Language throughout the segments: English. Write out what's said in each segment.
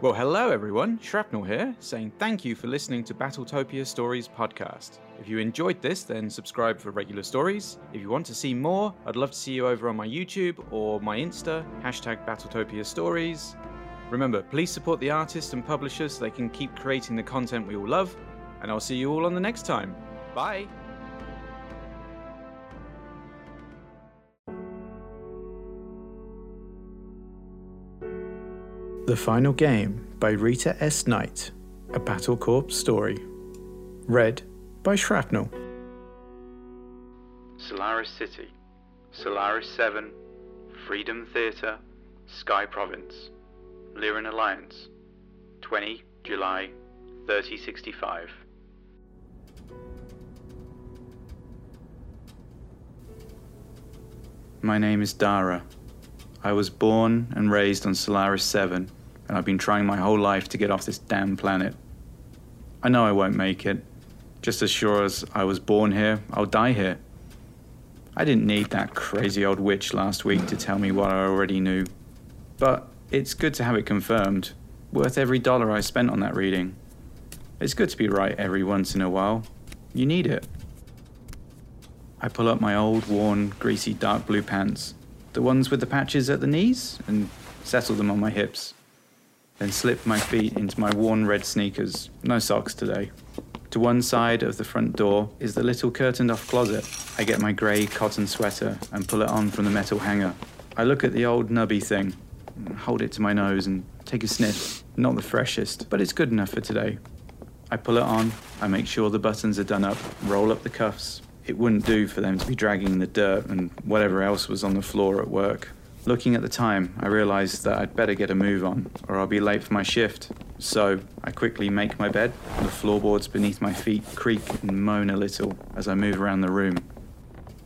Well, hello everyone, Shrapnel here, saying thank you for listening to Battletopia Stories podcast. If you enjoyed this, then subscribe for regular stories. If you want to see more, I'd love to see you over on my YouTube or my Insta, hashtag Battletopia Stories. Remember, please support the artists and publishers so they can keep creating the content we all love, and I'll see you all on the next time. Bye! The Final Game by Rita S. Knight, a BattleCorps story. Read by Shrapnel. Solaris City, Solaris 7, Freedom Theatre, Skye Province, Lyran Alliance, 20 July 3065. My name is Dara. I was born and raised on Solaris 7 and I've been trying my whole life to get off this damn planet. I know I won't make it. Just as sure as I was born here, I'll die here. I didn't need that crazy old witch last week to tell me what I already knew. But it's good to have it confirmed. Worth every dollar I spent on that reading. It's good to be right every once in a while. You need it. I pull up my old, worn, greasy dark blue pants, the ones with the patches at the knees, and settle them on my hips then slip my feet into my worn red sneakers. No socks today. To one side of the front door is the little curtained off closet. I get my grey cotton sweater and pull it on from the metal hanger. I look at the old nubby thing, hold it to my nose and take a sniff. Not the freshest, but it's good enough for today. I pull it on, I make sure the buttons are done up, roll up the cuffs. It wouldn't do for them to be dragging the dirt and whatever else was on the floor at work. Looking at the time, I realised that I'd better get a move on, or I'll be late for my shift. So I quickly make my bed. The floorboards beneath my feet creak and moan a little as I move around the room.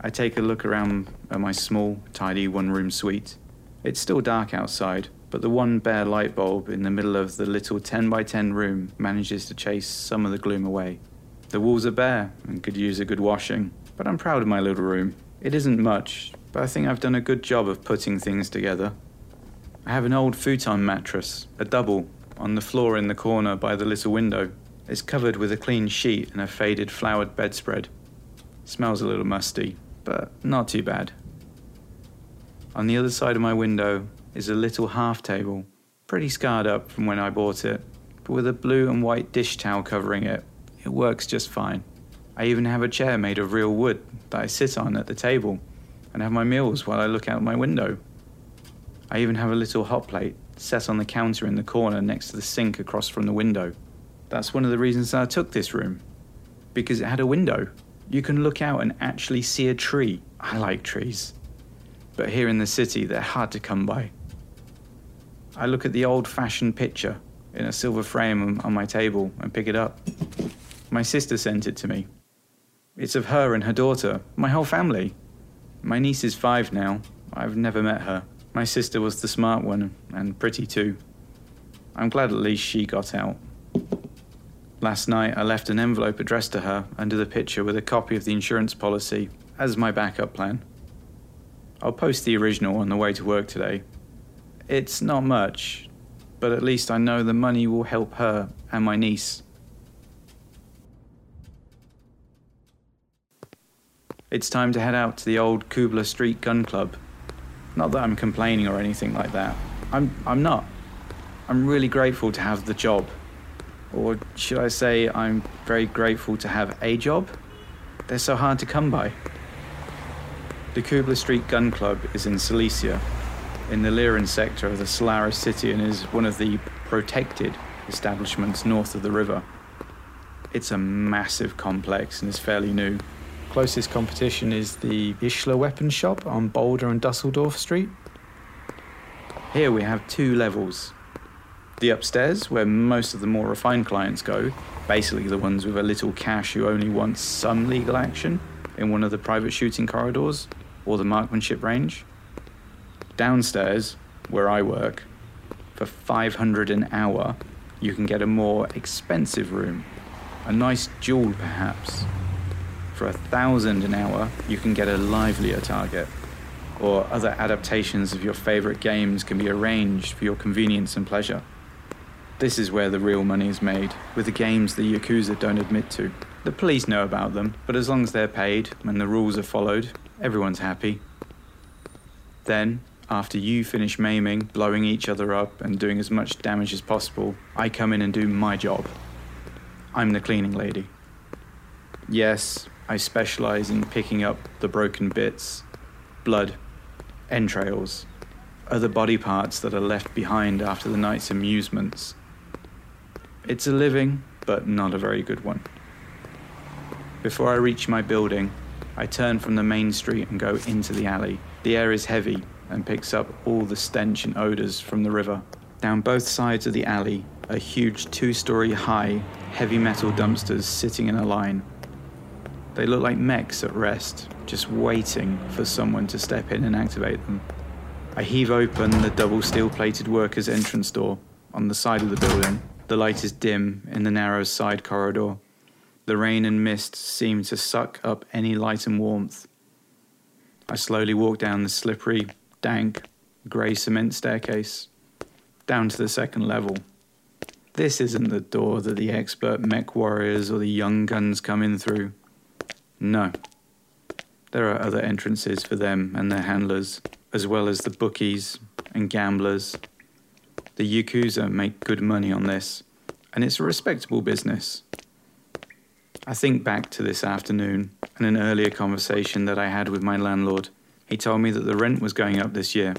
I take a look around at my small, tidy one room suite. It's still dark outside, but the one bare light bulb in the middle of the little 10 by 10 room manages to chase some of the gloom away. The walls are bare and could use a good washing, but I'm proud of my little room. It isn't much, but I think I've done a good job of putting things together. I have an old futon mattress, a double, on the floor in the corner by the little window. It's covered with a clean sheet and a faded flowered bedspread. Smells a little musty, but not too bad. On the other side of my window is a little half table, pretty scarred up from when I bought it, but with a blue and white dish towel covering it. It works just fine. I even have a chair made of real wood that I sit on at the table and have my meals while I look out my window. I even have a little hot plate set on the counter in the corner next to the sink across from the window. That's one of the reasons I took this room, because it had a window. You can look out and actually see a tree. I like trees. But here in the city, they're hard to come by. I look at the old fashioned picture in a silver frame on my table and pick it up. My sister sent it to me. It's of her and her daughter, my whole family. My niece is five now. I've never met her. My sister was the smart one, and pretty too. I'm glad at least she got out. Last night, I left an envelope addressed to her under the picture with a copy of the insurance policy as my backup plan. I'll post the original on the way to work today. It's not much, but at least I know the money will help her and my niece. It's time to head out to the old Kubler Street Gun Club. Not that I'm complaining or anything like that. I'm, I'm not. I'm really grateful to have the job. Or should I say, I'm very grateful to have a job? They're so hard to come by. The Kubler Street Gun Club is in Silesia, in the Lyran sector of the Solaris city, and is one of the protected establishments north of the river. It's a massive complex and is fairly new. Closest competition is the Ischler Weapons Shop on Boulder and Dusseldorf Street. Here we have two levels. The upstairs, where most of the more refined clients go, basically the ones with a little cash who only want some legal action in one of the private shooting corridors or the marksmanship range. Downstairs, where I work, for 500 an hour, you can get a more expensive room, a nice jewel perhaps, for a thousand an hour, you can get a livelier target, or other adaptations of your favorite games can be arranged for your convenience and pleasure. This is where the real money is made, with the games the Yakuza don't admit to. The police know about them, but as long as they're paid and the rules are followed, everyone's happy. Then, after you finish maiming, blowing each other up, and doing as much damage as possible, I come in and do my job. I'm the cleaning lady. Yes, I specialize in picking up the broken bits, blood, entrails, other body parts that are left behind after the night's amusements. It's a living, but not a very good one. Before I reach my building, I turn from the main street and go into the alley. The air is heavy and picks up all the stench and odours from the river. Down both sides of the alley are huge two story high, heavy metal dumpsters sitting in a line. They look like mechs at rest, just waiting for someone to step in and activate them. I heave open the double steel plated workers' entrance door on the side of the building. The light is dim in the narrow side corridor. The rain and mist seem to suck up any light and warmth. I slowly walk down the slippery, dank, grey cement staircase, down to the second level. This isn't the door that the expert mech warriors or the young guns come in through. No. There are other entrances for them and their handlers, as well as the bookies and gamblers. The Yakuza make good money on this, and it's a respectable business. I think back to this afternoon and an earlier conversation that I had with my landlord. He told me that the rent was going up this year,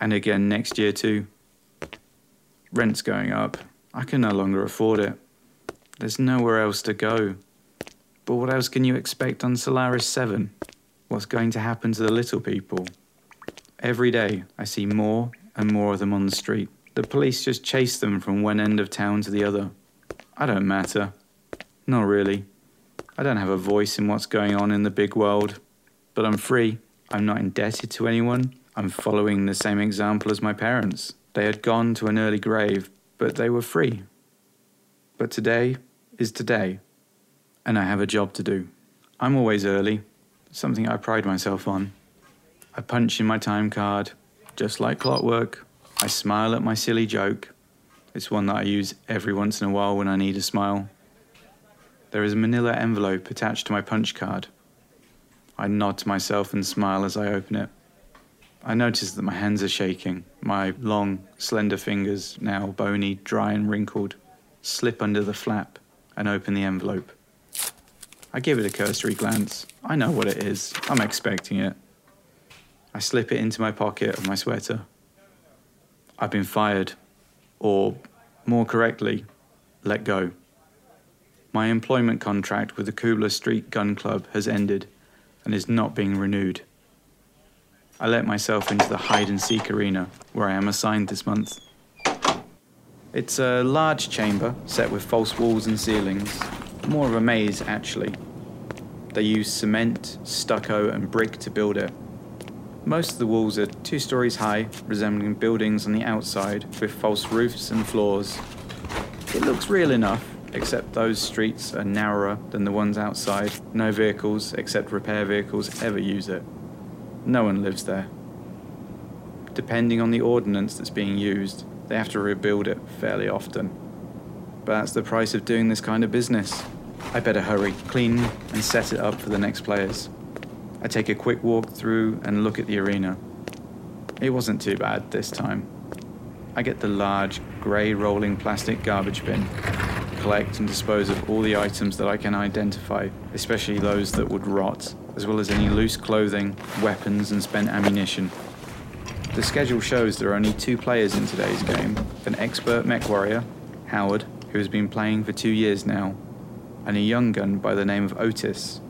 and again next year too. Rent's going up. I can no longer afford it. There's nowhere else to go. But what else can you expect on Solaris 7? What's going to happen to the little people? Every day, I see more and more of them on the street. The police just chase them from one end of town to the other. I don't matter. Not really. I don't have a voice in what's going on in the big world, but I'm free. I'm not indebted to anyone. I'm following the same example as my parents. They had gone to an early grave, but they were free. But today is today, and I have a job to do. I'm always early, something I pride myself on. I punch in my time card, just like clockwork. I smile at my silly joke. It's one that I use every once in a while when I need a smile. There is a manila envelope attached to my punch card. I nod to myself and smile as I open it. I notice that my hands are shaking. My long, slender fingers, now bony, dry, and wrinkled, slip under the flap and open the envelope. I give it a cursory glance. I know what it is. I'm expecting it. I slip it into my pocket of my sweater. I've been fired, or more correctly, let go. My employment contract with the Kubler Street Gun Club has ended and is not being renewed. I let myself into the hide and seek arena where I am assigned this month. It's a large chamber set with false walls and ceilings, more of a maze actually. They use cement, stucco, and brick to build it. Most of the walls are two stories high, resembling buildings on the outside with false roofs and floors. It looks real enough, except those streets are narrower than the ones outside. No vehicles, except repair vehicles, ever use it. No one lives there. Depending on the ordnance that's being used, they have to rebuild it fairly often. But that's the price of doing this kind of business. I better hurry, clean, and set it up for the next players. I take a quick walk through and look at the arena. It wasn't too bad this time. I get the large, grey rolling plastic garbage bin collect and dispose of all the items that I can identify, especially those that would rot, as well as any loose clothing, weapons, and spent ammunition. The schedule shows there are only two players in today's game an expert mech warrior, Howard, who has been playing for two years now, and a young gun by the name of Otis.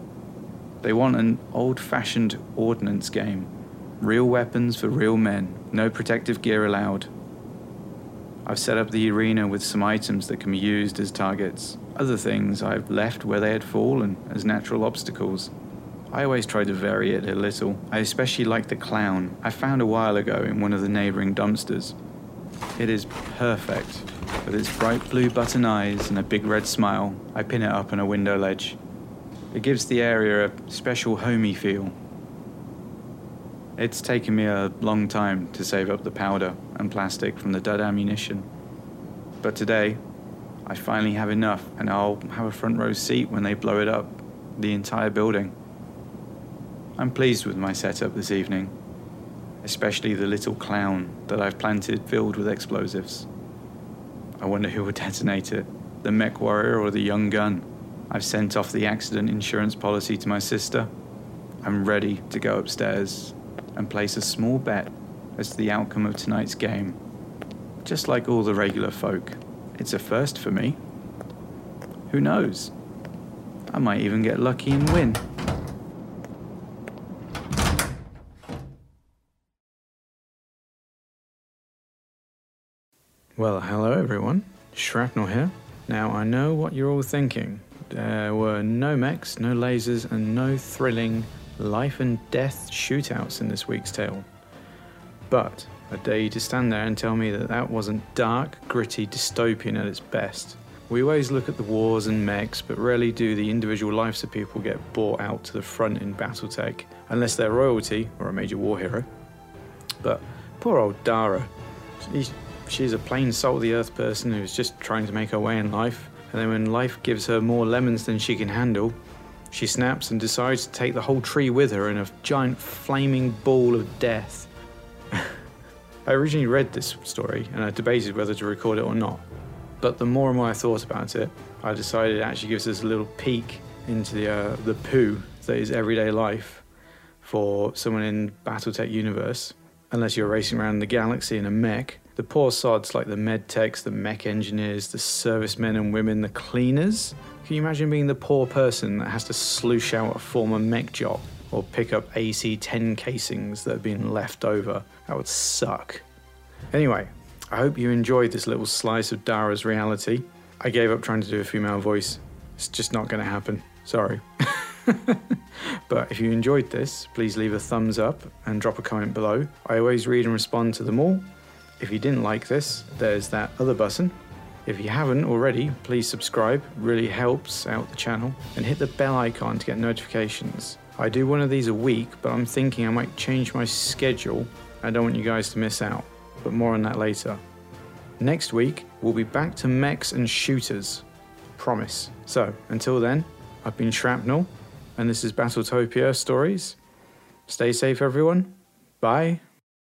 They want an old fashioned ordnance game. Real weapons for real men, no protective gear allowed, I've set up the arena with some items that can be used as targets. Other things I've left where they had fallen as natural obstacles. I always try to vary it a little. I especially like the clown I found a while ago in one of the neighbouring dumpsters. It is perfect. With its bright blue button eyes and a big red smile, I pin it up on a window ledge. It gives the area a special homey feel. It's taken me a long time to save up the powder and plastic from the dud ammunition. But today, I finally have enough, and I'll have a front row seat when they blow it up, the entire building. I'm pleased with my setup this evening, especially the little clown that I've planted filled with explosives. I wonder who will detonate it the mech warrior or the young gun. I've sent off the accident insurance policy to my sister. I'm ready to go upstairs and place a small bet as to the outcome of tonight's game. Just like all the regular folk, it's a first for me. Who knows? I might even get lucky and win. Well, hello everyone. Shrapnel here. Now, I know what you're all thinking. There were no mechs, no lasers, and no thrilling life and death shootouts in this week's tale. But I dare you to stand there and tell me that that wasn't dark, gritty dystopian at its best. We always look at the wars and mechs, but rarely do the individual lives of people get brought out to the front in Battletech, unless they're royalty or a major war hero. But poor old Dara. She's, she's a plain salt of the earth person who's just trying to make her way in life, and then when life gives her more lemons than she can handle, she snaps and decides to take the whole tree with her in a giant flaming ball of death. I originally read this story and I debated whether to record it or not. But the more and more I thought about it, I decided it actually gives us a little peek into the, uh, the poo that is everyday life for someone in Battletech universe. Unless you're racing around the galaxy in a mech, the poor sods like the med techs, the mech engineers, the servicemen and women, the cleaners. Can you imagine being the poor person that has to sloosh out a former mech job? or pick up AC 10 casings that have been left over. That would suck. Anyway, I hope you enjoyed this little slice of Dara's reality. I gave up trying to do a female voice. It's just not going to happen. Sorry. but if you enjoyed this, please leave a thumbs up and drop a comment below. I always read and respond to them all. If you didn't like this, there's that other button. If you haven't already, please subscribe, really helps out the channel, and hit the bell icon to get notifications. I do one of these a week, but I'm thinking I might change my schedule. I don't want you guys to miss out, but more on that later. Next week, we'll be back to mechs and shooters. Promise. So, until then, I've been Shrapnel, and this is Battletopia Stories. Stay safe, everyone. Bye.